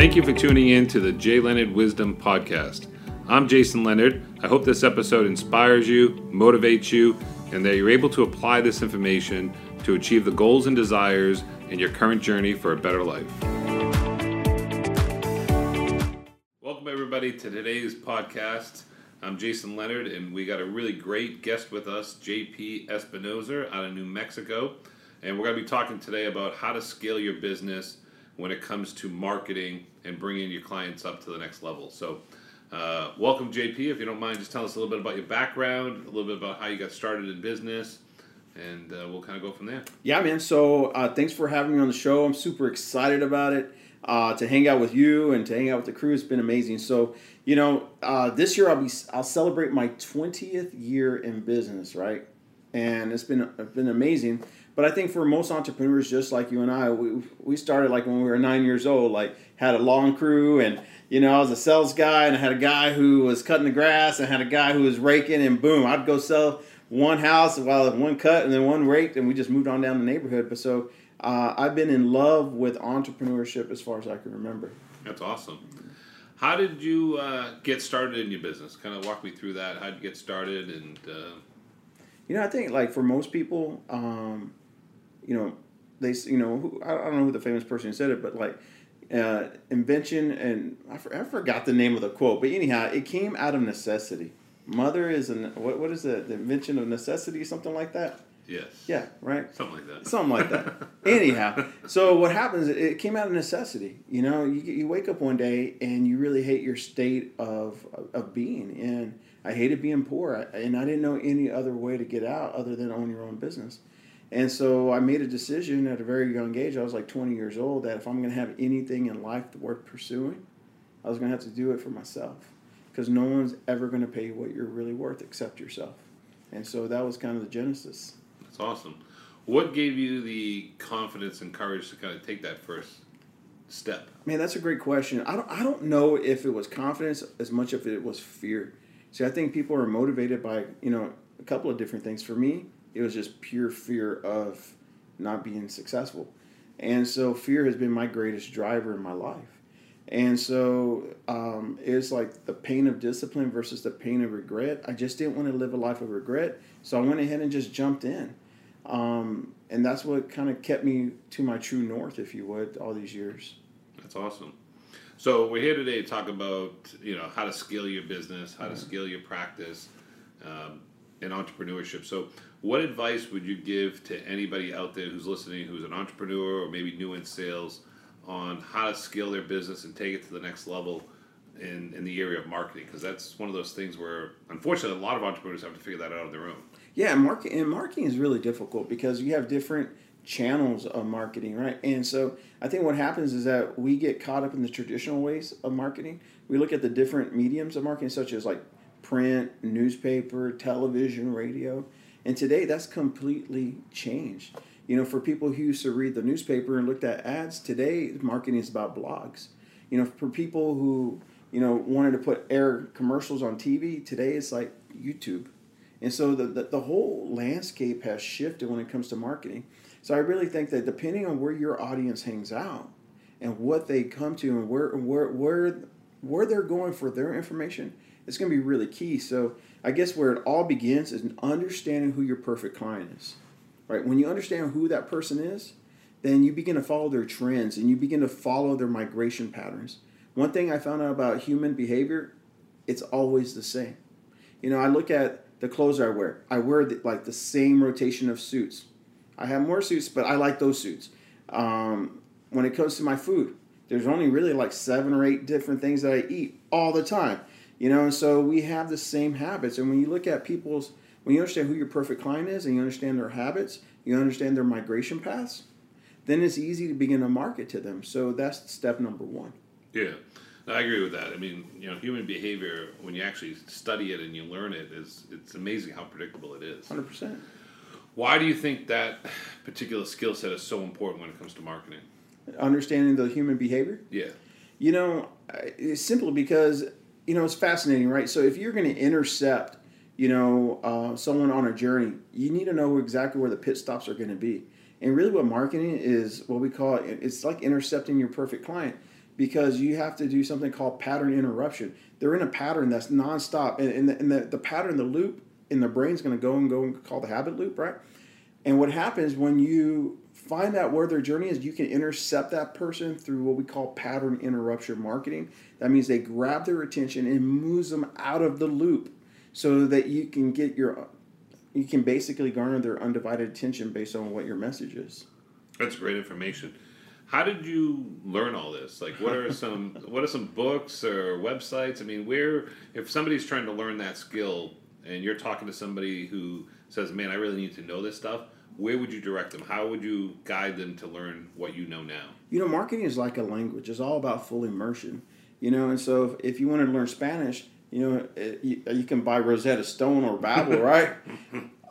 Thank you for tuning in to the Jay Leonard Wisdom Podcast. I'm Jason Leonard. I hope this episode inspires you, motivates you, and that you're able to apply this information to achieve the goals and desires in your current journey for a better life. Welcome, everybody, to today's podcast. I'm Jason Leonard, and we got a really great guest with us, JP Espinoza out of New Mexico. And we're going to be talking today about how to scale your business when it comes to marketing and bringing your clients up to the next level. So, uh, welcome, JP. If you don't mind, just tell us a little bit about your background, a little bit about how you got started in business, and uh, we'll kind of go from there. Yeah, man. So, uh, thanks for having me on the show. I'm super excited about it. Uh, to hang out with you and to hang out with the crew has been amazing. So, you know, uh, this year I'll be I'll celebrate my 20th year in business, right? And it's been it's been amazing. But I think for most entrepreneurs, just like you and I, we, we started like when we were nine years old, like had a lawn crew and, you know, I was a sales guy and I had a guy who was cutting the grass and I had a guy who was raking and boom, I'd go sell one house while one cut and then one raked and we just moved on down the neighborhood. But so uh, I've been in love with entrepreneurship as far as I can remember. That's awesome. How did you uh, get started in your business? Kind of walk me through that. How did you get started? And uh... you know, I think like for most people, um, you know, they you know who, I don't know who the famous person said it, but like uh, invention and I, for, I forgot the name of the quote, but anyhow, it came out of necessity. Mother is an what what is it? The invention of necessity, something like that. Yes. Yeah. Right. Something like that. Something like that. anyhow, so what happens? It came out of necessity. You know, you you wake up one day and you really hate your state of of being, and I hated being poor, and I didn't know any other way to get out other than own your own business. And so I made a decision at a very young age. I was like 20 years old that if I'm going to have anything in life worth pursuing, I was going to have to do it for myself because no one's ever going to pay what you're really worth except yourself. And so that was kind of the genesis. That's awesome. What gave you the confidence and courage to kind of take that first step? Man, that's a great question. I don't I don't know if it was confidence as much as it was fear. See, I think people are motivated by, you know, a couple of different things. For me, it was just pure fear of not being successful. And so fear has been my greatest driver in my life. And so um, it's like the pain of discipline versus the pain of regret. I just didn't want to live a life of regret. So I went ahead and just jumped in. Um, and that's what kind of kept me to my true north, if you would, all these years. That's awesome. So we're here today to talk about you know how to scale your business, how to scale your practice, um, in entrepreneurship. So what advice would you give to anybody out there who's listening, who's an entrepreneur or maybe new in sales, on how to scale their business and take it to the next level in, in the area of marketing? Because that's one of those things where, unfortunately, a lot of entrepreneurs have to figure that out on their own. Yeah, marketing and marketing is really difficult because you have different channels of marketing, right? And so I think what happens is that we get caught up in the traditional ways of marketing. We look at the different mediums of marketing, such as like print, newspaper, television, radio and today that's completely changed. You know, for people who used to read the newspaper and looked at ads, today marketing is about blogs. You know, for people who, you know, wanted to put air commercials on TV, today it's like YouTube. And so the, the, the whole landscape has shifted when it comes to marketing. So I really think that depending on where your audience hangs out and what they come to and where where where where they're going for their information, it's going to be really key. So I guess where it all begins is understanding who your perfect client is. Right? When you understand who that person is, then you begin to follow their trends and you begin to follow their migration patterns. One thing I found out about human behavior, it's always the same. You know, I look at the clothes I wear. I wear the, like the same rotation of suits. I have more suits, but I like those suits. Um, when it comes to my food, there's only really like seven or eight different things that I eat all the time. You know, and so we have the same habits. And when you look at people's, when you understand who your perfect client is and you understand their habits, you understand their migration paths, then it's easy to begin to market to them. So that's step number one. Yeah. I agree with that. I mean, you know, human behavior when you actually study it and you learn it is it's amazing how predictable it is. Hundred percent. Why do you think that particular skill set is so important when it comes to marketing? Understanding the human behavior. Yeah. You know, it's simply because you know, it's fascinating, right? So if you're going to intercept, you know, uh, someone on a journey, you need to know exactly where the pit stops are going to be. And really, what marketing is, what we call it, it's like intercepting your perfect client because you have to do something called pattern interruption. They're in a pattern that's nonstop, and, and, the, and the, the pattern, the loop in the brain is going to go and go and call the habit loop, right? And what happens when you find out where their journey is, you can intercept that person through what we call pattern interruption marketing. That means they grab their attention and moves them out of the loop so that you can get your you can basically garner their undivided attention based on what your message is. That's great information. How did you learn all this? Like, what are some what are some books or websites? I mean, where if somebody's trying to learn that skill and you're talking to somebody who says, "Man, I really need to know this stuff," where would you direct them? How would you guide them to learn what you know now? You know, marketing is like a language. It's all about full immersion. You know, and so if, if you want to learn Spanish, you know, it, you, you, can buy Rosetta Stone or Babbel, right?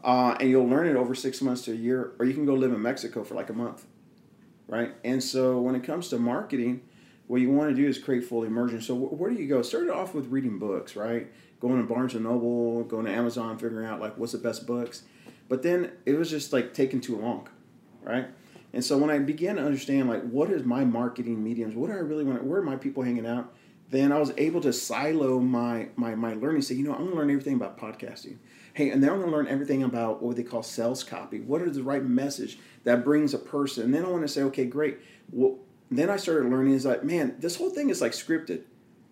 Uh, and you'll learn it over six months to a year, or you can go live in Mexico for like a month right? And so when it comes to marketing, what you want to do is create full immersion. So where do you go? Started off with reading books, right? Going to Barnes and Noble, going to Amazon, figuring out like what's the best books. But then it was just like taking too long, right? And so when I began to understand like what is my marketing mediums, what do I really want? Where are my people hanging out? Then I was able to silo my my my learning. Say, you know, I'm gonna learn everything about podcasting. Hey, and then I'm gonna learn everything about what they call sales copy. What is the right message that brings a person? And then I want to say, okay, great. Well, then I started learning is like, man, this whole thing is like scripted,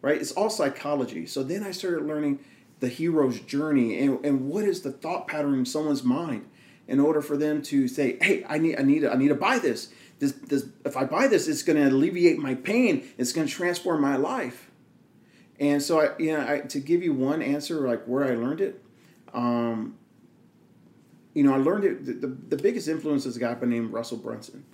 right? It's all psychology. So then I started learning the hero's journey and, and what is the thought pattern in someone's mind in order for them to say, hey, I need I need I need to buy this. This, this if I buy this, it's going to alleviate my pain. It's going to transform my life. And so I, you know, I, to give you one answer, like where I learned it, um, you know, I learned it. The, the, the, biggest influence is a guy by named Russell Brunson.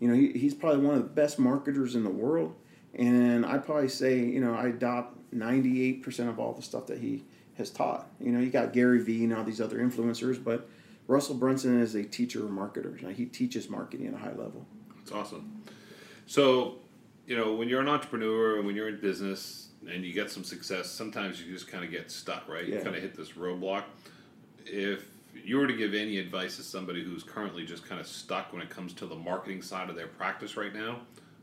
You know, he, he's probably one of the best marketers in the world. And I probably say, you know, I adopt 98% of all the stuff that he has taught. You know, you got Gary Vee and all these other influencers, but Russell Brunson is a teacher of marketers. he teaches marketing at a high level. That's awesome. So, you know, when you're an entrepreneur and when you're in business and you get some success, sometimes you just kind of get stuck, right? Yeah. You kind of hit this roadblock. If you were to give any advice to somebody who's currently just kind of stuck when it comes to the marketing side of their practice right now,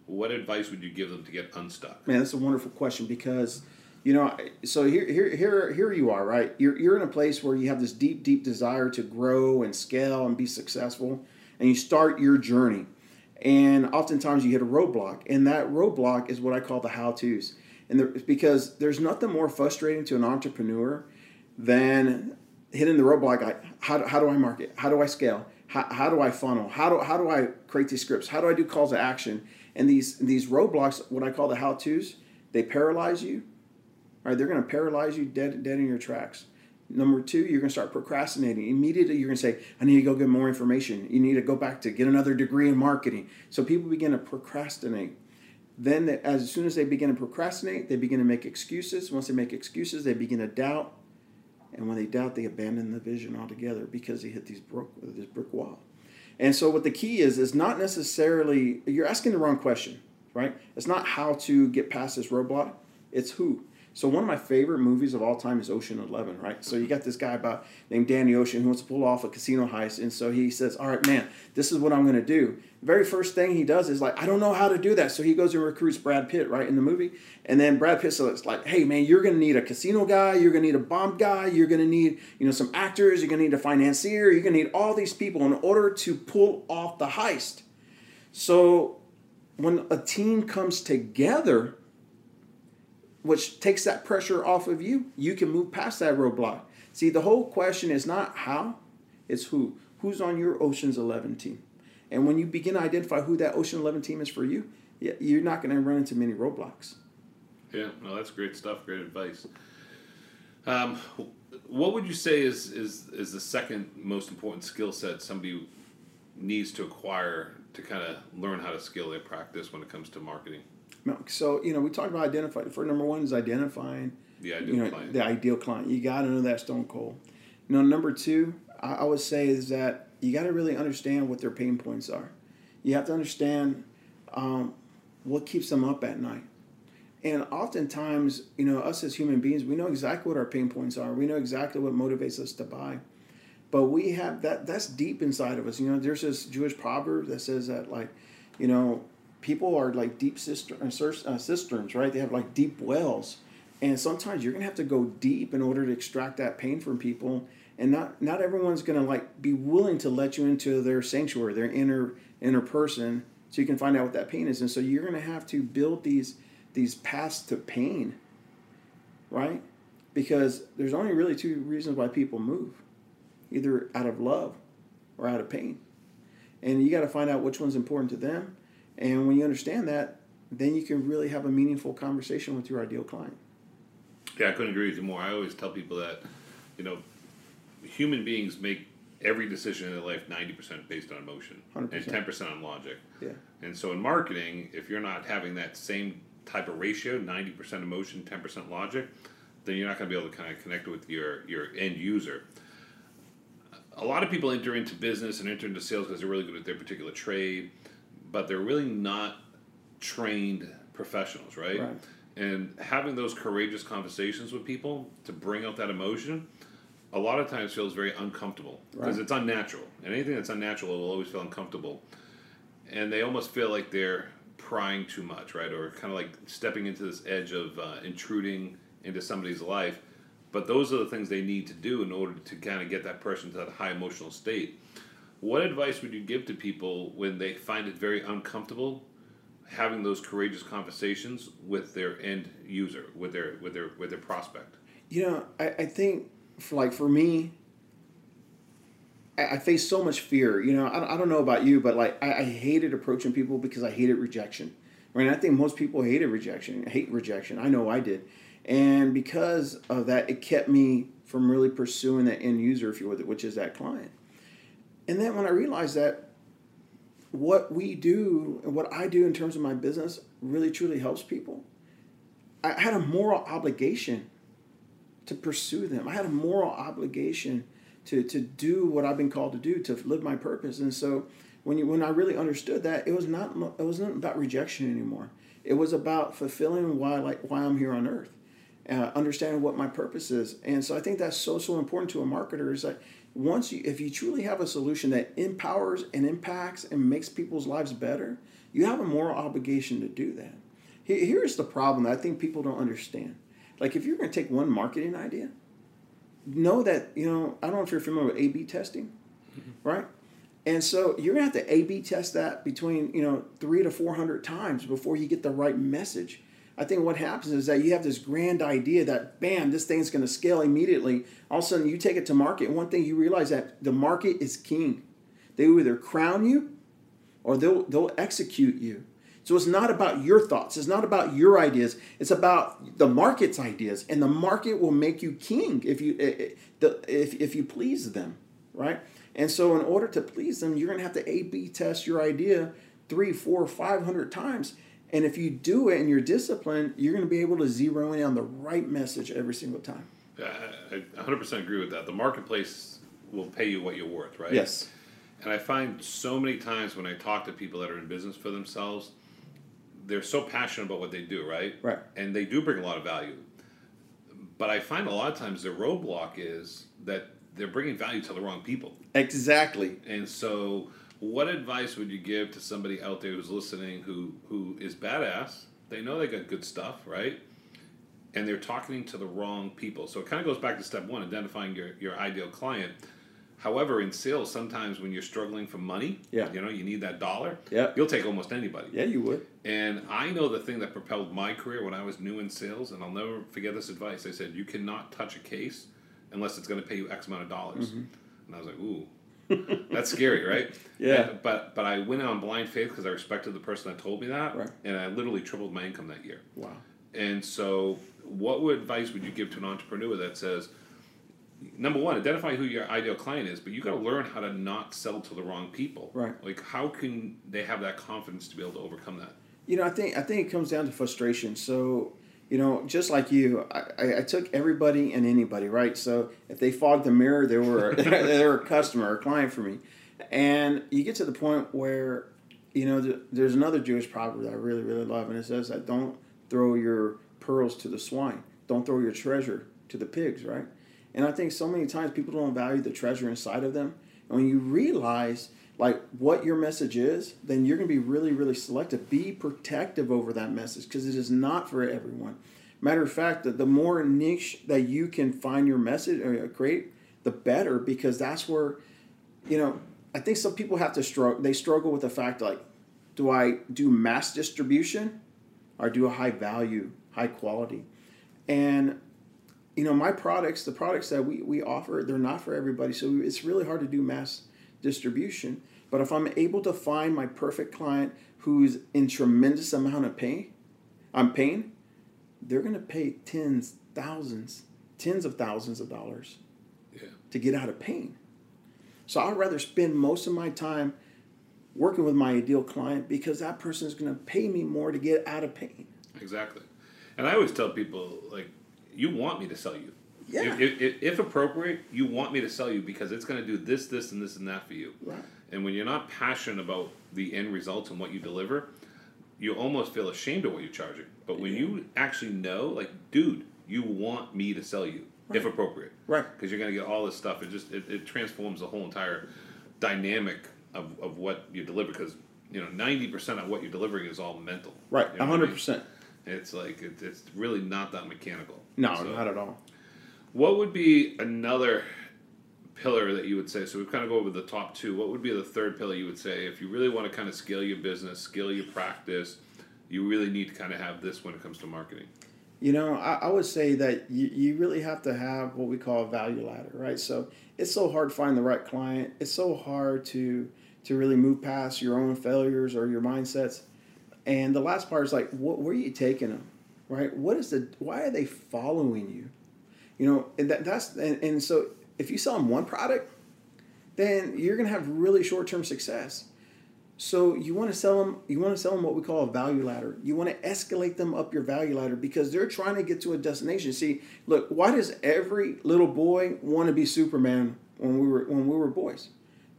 what advice would you give them to get unstuck? Man, that's a wonderful question because you know so here here here here you are right? You're, you're in a place where you have this deep deep desire to grow and scale and be successful and you start your journey. And oftentimes you hit a roadblock and that roadblock is what i call the how to's and there, because there's nothing more frustrating to an entrepreneur than hitting the roadblock like how, how do i market? How do i scale? How, how do i funnel? How do, how do i create these scripts? How do i do calls to action and these these roadblocks what i call the how to's they paralyze you right they're going to paralyze you dead dead in your tracks Number two, you're going to start procrastinating. Immediately, you're going to say, I need to go get more information. You need to go back to get another degree in marketing. So people begin to procrastinate. Then, they, as soon as they begin to procrastinate, they begin to make excuses. Once they make excuses, they begin to doubt. And when they doubt, they abandon the vision altogether because they hit these brook, this brick wall. And so, what the key is, is not necessarily, you're asking the wrong question, right? It's not how to get past this roadblock, it's who. So one of my favorite movies of all time is Ocean Eleven, right? So you mm-hmm. got this guy about named Danny Ocean who wants to pull off a casino heist, and so he says, "All right, man, this is what I'm going to do." The very first thing he does is like, "I don't know how to do that," so he goes and recruits Brad Pitt, right, in the movie, and then Brad Pitt says, "Like, hey, man, you're going to need a casino guy, you're going to need a bomb guy, you're going to need, you know, some actors, you're going to need a financier, you're going to need all these people in order to pull off the heist." So when a team comes together which takes that pressure off of you, you can move past that roadblock. See, the whole question is not how, it's who. Who's on your Ocean's 11 team? And when you begin to identify who that Ocean 11 team is for you, you're not going to run into many roadblocks. Yeah, no, that's great stuff. Great advice. Um, what would you say is, is, is the second most important skill set somebody needs to acquire to kind of learn how to scale their practice when it comes to marketing? So you know, we talked about identifying. For number one is identifying the ideal you know, client. The ideal client. You got to know that stone cold. You know, number two, I, I would say is that you got to really understand what their pain points are. You have to understand um, what keeps them up at night. And oftentimes, you know, us as human beings, we know exactly what our pain points are. We know exactly what motivates us to buy. But we have that, that's deep inside of us. You know, there's this Jewish proverb that says that, like, you know, people are like deep cistern, uh, cisterns, right? They have like deep wells, and sometimes you're gonna have to go deep in order to extract that pain from people. And not not everyone's gonna like be willing to let you into their sanctuary, their inner inner person, so you can find out what that pain is. And so you're gonna have to build these these paths to pain, right? Because there's only really two reasons why people move, either out of love or out of pain. And you got to find out which one's important to them. And when you understand that, then you can really have a meaningful conversation with your ideal client. Yeah, I couldn't agree with you more. I always tell people that, you know, human beings make every decision in their life 90% based on emotion 100%. and 10% on logic. Yeah. And so in marketing, if you're not having that same type of ratio, 90% emotion, 10% logic, then you're not going to be able to kind of connect with your, your end user. A lot of people enter into business and enter into sales because they're really good at their particular trade, but they're really not trained professionals, right? right. And having those courageous conversations with people to bring out that emotion, a lot of times feels very uncomfortable because right. it's unnatural. And anything that's unnatural will always feel uncomfortable. And they almost feel like they're prying too much, right? Or kind of like stepping into this edge of uh, intruding into somebody's life. But those are the things they need to do in order to kind of get that person to that high emotional state. What advice would you give to people when they find it very uncomfortable having those courageous conversations with their end user, with their with their with their prospect? You know, I, I think for like for me, I, I face so much fear. You know, I, I don't know about you, but like I, I hated approaching people because I hated rejection. Right? I think most people hated rejection, hate rejection. I know I did, and because of that, it kept me from really pursuing that end user, if you will, which is that client. And then when I realized that what we do and what I do in terms of my business really truly helps people, I had a moral obligation to pursue them. I had a moral obligation to, to do what I've been called to do, to live my purpose. And so when you when I really understood that, it was not it wasn't about rejection anymore. It was about fulfilling why like why I'm here on earth, uh, understanding what my purpose is. And so I think that's so so important to a marketer is that once you if you truly have a solution that empowers and impacts and makes people's lives better, you have a moral obligation to do that. Here's the problem that I think people don't understand. Like if you're going to take one marketing idea, know that you know I don't know if you're familiar with A/B testing, mm-hmm. right? And so you're gonna have to A/B test that between you know three to four hundred times before you get the right message. I think what happens is that you have this grand idea that bam, this thing's gonna scale immediately. All of a sudden you take it to market, and one thing you realize that the market is king. They will either crown you or they'll they'll execute you. So it's not about your thoughts. It's not about your ideas. It's about the market's ideas, and the market will make you king if you eh, eh, if if you please them, right? And so, in order to please them, you're going to have to A/B test your idea three, four, five hundred times. And if you do it and you're disciplined, you're going to be able to zero in on the right message every single time. Yeah, I 100% agree with that. The marketplace will pay you what you're worth, right? Yes. And I find so many times when I talk to people that are in business for themselves, they're so passionate about what they do, right? Right. And they do bring a lot of value. But I find a lot of times the roadblock is that they're bringing value to the wrong people. Exactly. And so, what advice would you give to somebody out there who's listening who who is badass? They know they got good stuff, right? And they're talking to the wrong people. So it kind of goes back to step one, identifying your, your ideal client However, in sales, sometimes when you're struggling for money, yeah. you know, you need that dollar. Yeah. You'll take almost anybody. Yeah, you would. And I know the thing that propelled my career when I was new in sales, and I'll never forget this advice. I said, you cannot touch a case unless it's going to pay you X amount of dollars. Mm-hmm. And I was like, ooh, that's scary, right? Yeah. And, but but I went on blind faith because I respected the person that told me that, right. and I literally tripled my income that year. Wow. And so, what advice would you give to an entrepreneur that says? number one, identify who your ideal client is, but you got to learn how to not sell to the wrong people. Right. Like, how can they have that confidence to be able to overcome that? You know, I think I think it comes down to frustration. So, you know, just like you, I, I took everybody and anybody, right? So if they fogged the mirror, they were they were a customer, a client for me, and you get to the point where, you know, there's another Jewish proverb that I really really love, and it says that don't throw your pearls to the swine, don't throw your treasure to the pigs, right? And I think so many times people don't value the treasure inside of them. And when you realize, like what your message is, then you're going to be really, really selective. Be protective over that message because it is not for everyone. Matter of fact, that the more niche that you can find your message or create, the better because that's where, you know, I think some people have to struggle. They struggle with the fact like, do I do mass distribution, or do a high value, high quality, and you know my products, the products that we we offer, they're not for everybody. So it's really hard to do mass distribution. But if I'm able to find my perfect client who's in tremendous amount of pain, I'm pain, they're going to pay tens, thousands, tens of thousands of dollars Yeah. to get out of pain. So I'd rather spend most of my time working with my ideal client because that person is going to pay me more to get out of pain. Exactly. And I always tell people, like, you want me to sell you. Yeah. If, if, if appropriate, you want me to sell you because it's going to do this, this, and this, and that for you. Right. And when you're not passionate about the end results and what you deliver, you almost feel ashamed of what you're charging. But when you actually know, like, dude, you want me to sell you, if appropriate. Right. Because you're going to get all this stuff. It just, it, it transforms the whole entire dynamic of, of what you deliver. Because, you know, 90% of what you're delivering is all mental. Right. You know what I mean? 100%. It's like it, it's really not that mechanical. No, So, not at all. What would be another pillar that you would say? So we've kind of go over the top two. What would be the third pillar you would say if you really want to kind of scale your business, scale your practice? You really need to kind of have this when it comes to marketing. You know, I, I would say that you, you really have to have what we call a value ladder, right? So it's so hard to find the right client. It's so hard to to really move past your own failures or your mindsets. And the last part is like, what, where are you taking them, right? What is the why are they following you? You know, and that, that's and, and so if you sell them one product, then you're gonna have really short term success. So you want to sell them. You want to sell them what we call a value ladder. You want to escalate them up your value ladder because they're trying to get to a destination. See, look, why does every little boy want to be Superman when we were when we were boys,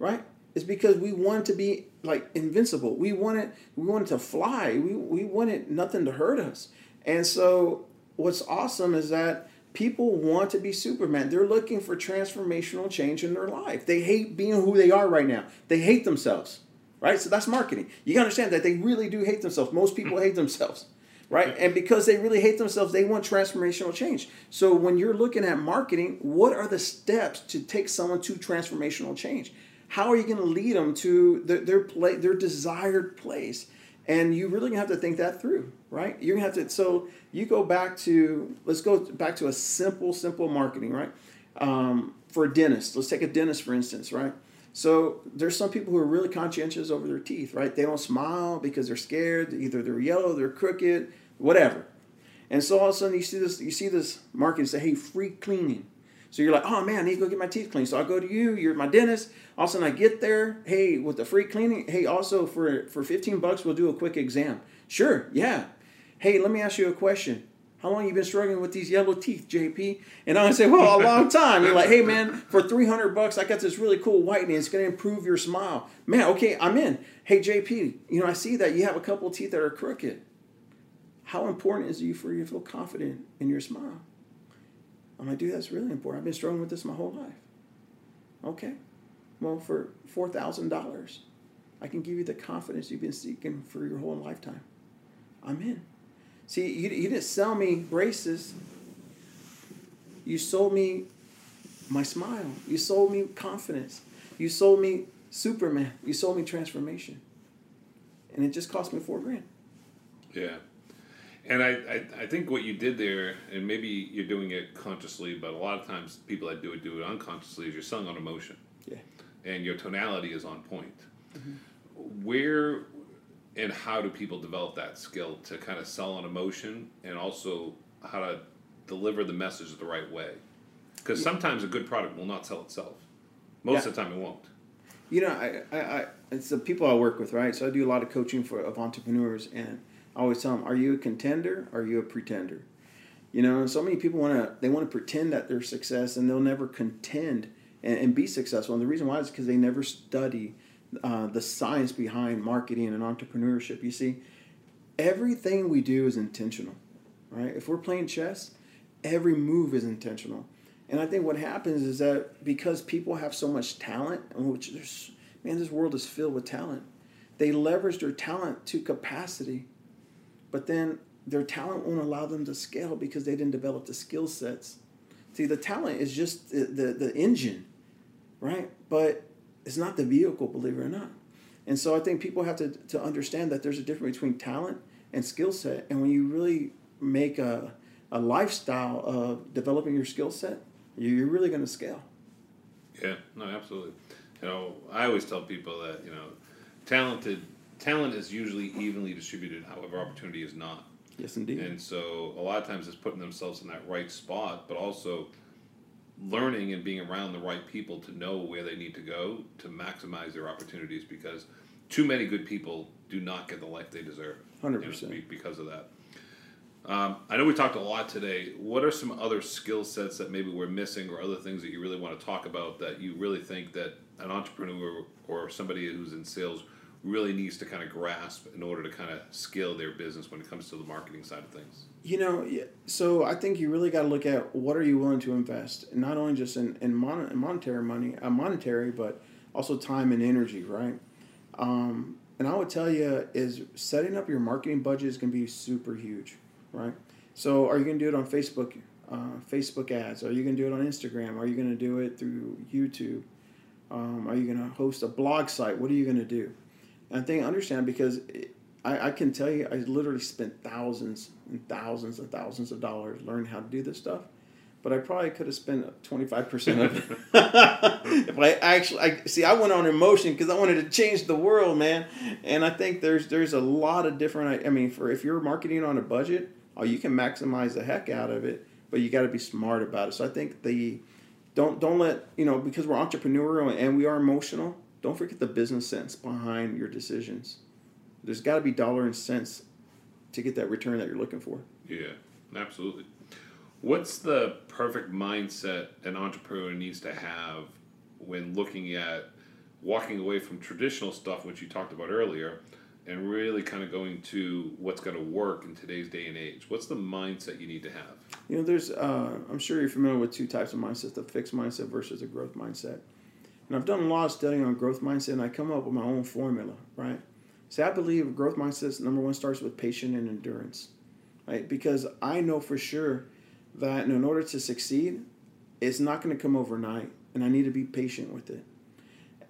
right? It's because we wanted to be like invincible. We wanted we wanted to fly. We we wanted nothing to hurt us. And so what's awesome is that people want to be Superman. They're looking for transformational change in their life. They hate being who they are right now. They hate themselves right? So that's marketing. You understand that they really do hate themselves. Most people hate themselves, right? And because they really hate themselves, they want transformational change. So when you're looking at marketing, what are the steps to take someone to transformational change? How are you going to lead them to their their, play, their desired place? And you really have to think that through, right? You're gonna have to. So you go back to let's go back to a simple, simple marketing, right? Um, for a dentist, let's take a dentist for instance, right? So there's some people who are really conscientious over their teeth, right? They don't smile because they're scared. Either they're yellow, they're crooked, whatever. And so all of a sudden you see this, you see this marketing say, "Hey, free cleaning." So you're like, "Oh man, I need to go get my teeth cleaned." So I go to you. You're my dentist. All of a sudden I get there. Hey, with the free cleaning. Hey, also for for 15 bucks we'll do a quick exam. Sure, yeah. Hey, let me ask you a question. How long you been struggling with these yellow teeth, JP? And I'm gonna say, well, a long time. You're like, hey man, for 300 bucks, I got this really cool whitening. It's gonna improve your smile. Man, okay, I'm in. Hey JP, you know I see that you have a couple teeth that are crooked. How important is it for you to feel confident in your smile? I'm like, dude, that's really important. I've been struggling with this my whole life. Okay, well, for four thousand dollars, I can give you the confidence you've been seeking for your whole lifetime. I'm in. See, you, you didn't sell me braces. You sold me my smile. You sold me confidence. You sold me Superman. You sold me transformation. And it just cost me four grand. Yeah. And I, I, I think what you did there, and maybe you're doing it consciously, but a lot of times people that do it do it unconsciously, is you're selling on emotion. Yeah. And your tonality is on point. Mm-hmm. Where and how do people develop that skill to kind of sell on emotion and also how to deliver the message the right way? Because sometimes a good product will not sell itself. Most Yeah. of the time it won't. You know, I, I, I, it's the people I work with, right? So I do a lot of coaching for of entrepreneurs, and I always tell them, "Are you a contender? Or are you a pretender?" You know, so many people want to they want to pretend that they're success, and they'll never contend and, and be successful. And the reason why is because they never study uh, the science behind marketing and entrepreneurship. You see, everything we do is intentional, right? If we're playing chess, every move is intentional. And I think what happens is that because people have so much talent, which there's man, this world is filled with talent. They leverage their talent to capacity, but then their talent won't allow them to scale because they didn't develop the skill sets. See, the talent is just the, the, the engine, right? But it's not the vehicle, believe it or not. And so I think people have to, to understand that there's a difference between talent and skill set. And when you really make a, a lifestyle of developing your skill set, you're really going to scale. Yeah, no, absolutely. You know, I always tell people that you know, talented talent is usually evenly distributed. However, opportunity is not. Yes, indeed. And so, a lot of times, it's putting themselves in that right spot, but also learning and being around the right people to know where they need to go to maximize their opportunities. Because too many good people do not get the life they deserve. Hundred you know, percent. because of that. Um, I know we talked a lot today. What are some other skill sets that maybe we're missing, or other things that you really want to talk about that you really think that an entrepreneur or somebody who's in sales really needs to kind of grasp in order to kind of scale their business when it comes to the marketing side of things? You know, so I think you really got to look at what are you willing to invest, and not only just in in, mon- monetary money, uh, monetary, but also time and energy, right? Um, and I would tell you is setting up your marketing budget is going to be super huge, right? So, are you going to do it on Facebook, uh, Facebook ads? Are you going to do it on Instagram? Are you going to do it through YouTube? Um, are you going to host a blog site? What are you going to do? And I think understand because it, I, I can tell you, I literally spent thousands and thousands and thousands of dollars learning how to do this stuff. But I probably could have spent twenty five percent of it. if I actually, I see, I went on emotion because I wanted to change the world, man. And I think there's there's a lot of different. I mean, for if you're marketing on a budget, oh, you can maximize the heck out of it, but you got to be smart about it. So I think the don't don't let you know because we're entrepreneurial and we are emotional. Don't forget the business sense behind your decisions. There's got to be dollar and cents to get that return that you're looking for. Yeah, absolutely. What's the perfect mindset an entrepreneur needs to have when looking at walking away from traditional stuff, which you talked about earlier, and really kind of going to what's going to work in today's day and age? What's the mindset you need to have? You know, there's uh, I'm sure you're familiar with two types of mindsets: the fixed mindset versus a growth mindset. And I've done a lot of studying on growth mindset, and I come up with my own formula, right? So I believe growth mindset number one starts with patience and endurance, right? Because I know for sure that in order to succeed, it's not going to come overnight, and I need to be patient with it.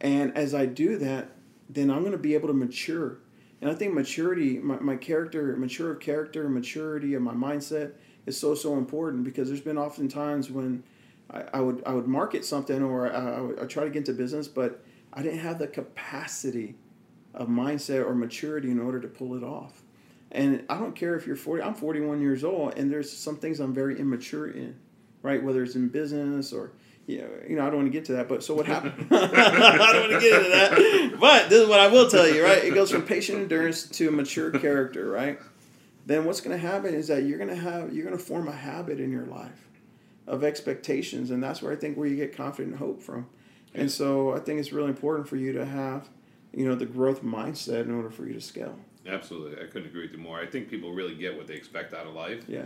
And as I do that, then I'm going to be able to mature. And I think maturity, my, my character, mature of character, maturity of my mindset is so so important because there's been often times when I, I would I would market something or I, I would I try to get into business, but I didn't have the capacity of mindset or maturity in order to pull it off. And I don't care if you're 40, I'm 41 years old, and there's some things I'm very immature in, right? Whether it's in business or, you know, you know I don't want to get to that, but so what happened? I don't want to get into that. But this is what I will tell you, right? It goes from patient endurance to mature character, right? Then what's going to happen is that you're going to have, you're going to form a habit in your life of expectations, and that's where I think where you get confident and hope from. And so I think it's really important for you to have, you know, the growth mindset in order for you to scale. Absolutely, I couldn't agree with you more. I think people really get what they expect out of life, Yeah,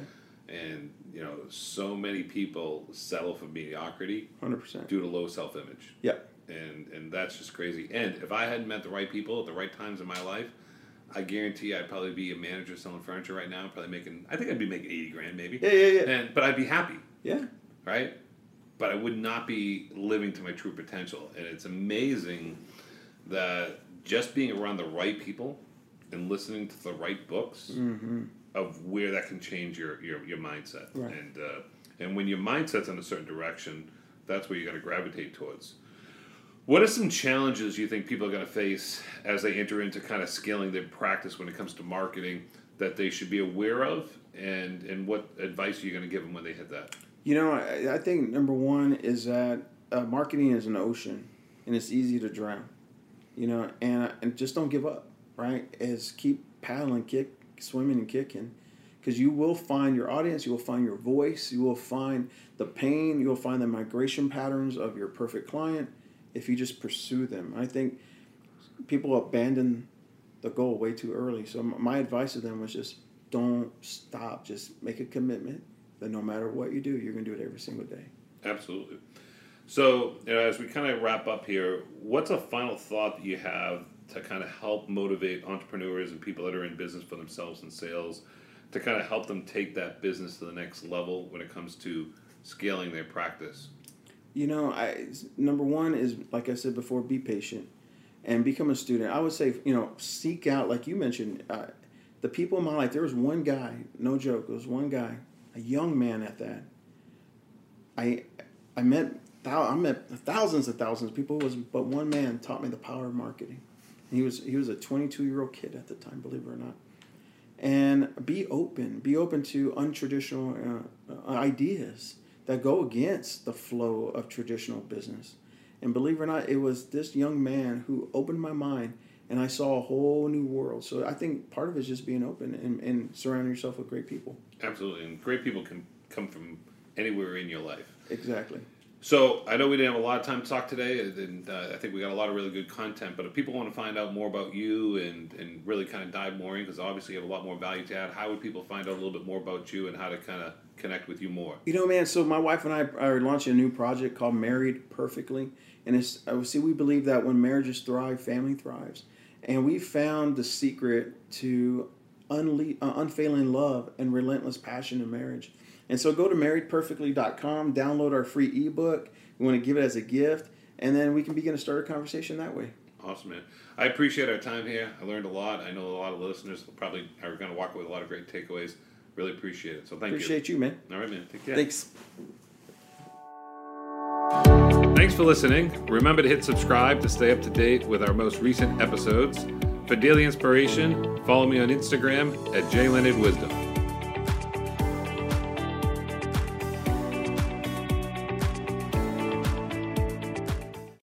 and you know, so many people settle for mediocrity hundred percent. due to low self-image. Yeah, and and that's just crazy. And if I hadn't met the right people at the right times in my life, I guarantee I'd probably be a manager selling furniture right now. Probably making, I think I'd be making eighty grand maybe. yeah, yeah, yeah. And but I'd be happy, Yeah, right? But I would not be living to my true potential. And it's amazing that just being around the right people and listening to the right books mm-hmm. of where that can change your your, your mindset. Right. And uh, and when your mindset's in a certain direction, that's where you got to gravitate towards. What are some challenges you think people are going to face as they enter into kind of scaling their practice when it comes to marketing that they should be aware of, and and what advice are you going to give them when they hit that? You know, I, I think number one is that uh, marketing is an ocean, and it's easy to drown. You know, and and just don't give up. Right? Is keep paddling, kick, swimming, and kicking, because you will find your audience. You will find your voice. You will find the pain. You will find the migration patterns of your perfect client if you just pursue them. I think people abandon the goal way too early. So my advice to them was just don't stop. Just make a commitment that no matter what you do, you're going to do it every single day. Absolutely. So, you know, as we kind of wrap up here, what's a final thought that you have to kind of help motivate entrepreneurs and people that are in business for themselves and sales to kind of help them take that business to the next level when it comes to scaling their practice? You know, I number one is like I said before, be patient and become a student. I would say, you know, seek out, like you mentioned, uh, the people in my life. There was one guy, no joke, there was one guy, a young man at that. I I met I met thousands and thousands of people. Was but one man taught me the power of marketing. And he was he was a 22 year old kid at the time, believe it or not. And be open, be open to untraditional uh, ideas that go against the flow of traditional business. And believe it or not, it was this young man who opened my mind and I saw a whole new world. So I think part of it is just being open and, and surrounding yourself with great people. Absolutely. And great people can come from anywhere in your life. Exactly. So I know we didn't have a lot of time to talk today, and uh, I think we got a lot of really good content. But if people want to find out more about you and, and really kind of dive more in, because obviously you have a lot more value to add, how would people find out a little bit more about you and how to kind of connect with you more? You know, man. So my wife and I are launching a new project called Married Perfectly, and it's see we believe that when marriages thrive, family thrives, and we found the secret to unle- uh, unfailing love and relentless passion in marriage. And so go to marriedperfectly.com, download our free ebook. We want to give it as a gift, and then we can begin to start a conversation that way. Awesome, man. I appreciate our time here. I learned a lot. I know a lot of listeners will probably are going to walk away with a lot of great takeaways. Really appreciate it. So thank appreciate you. Appreciate you, man. All right, man. Take care. Thanks. Thanks for listening. Remember to hit subscribe to stay up to date with our most recent episodes. For daily inspiration, follow me on Instagram at jleonardwisdom.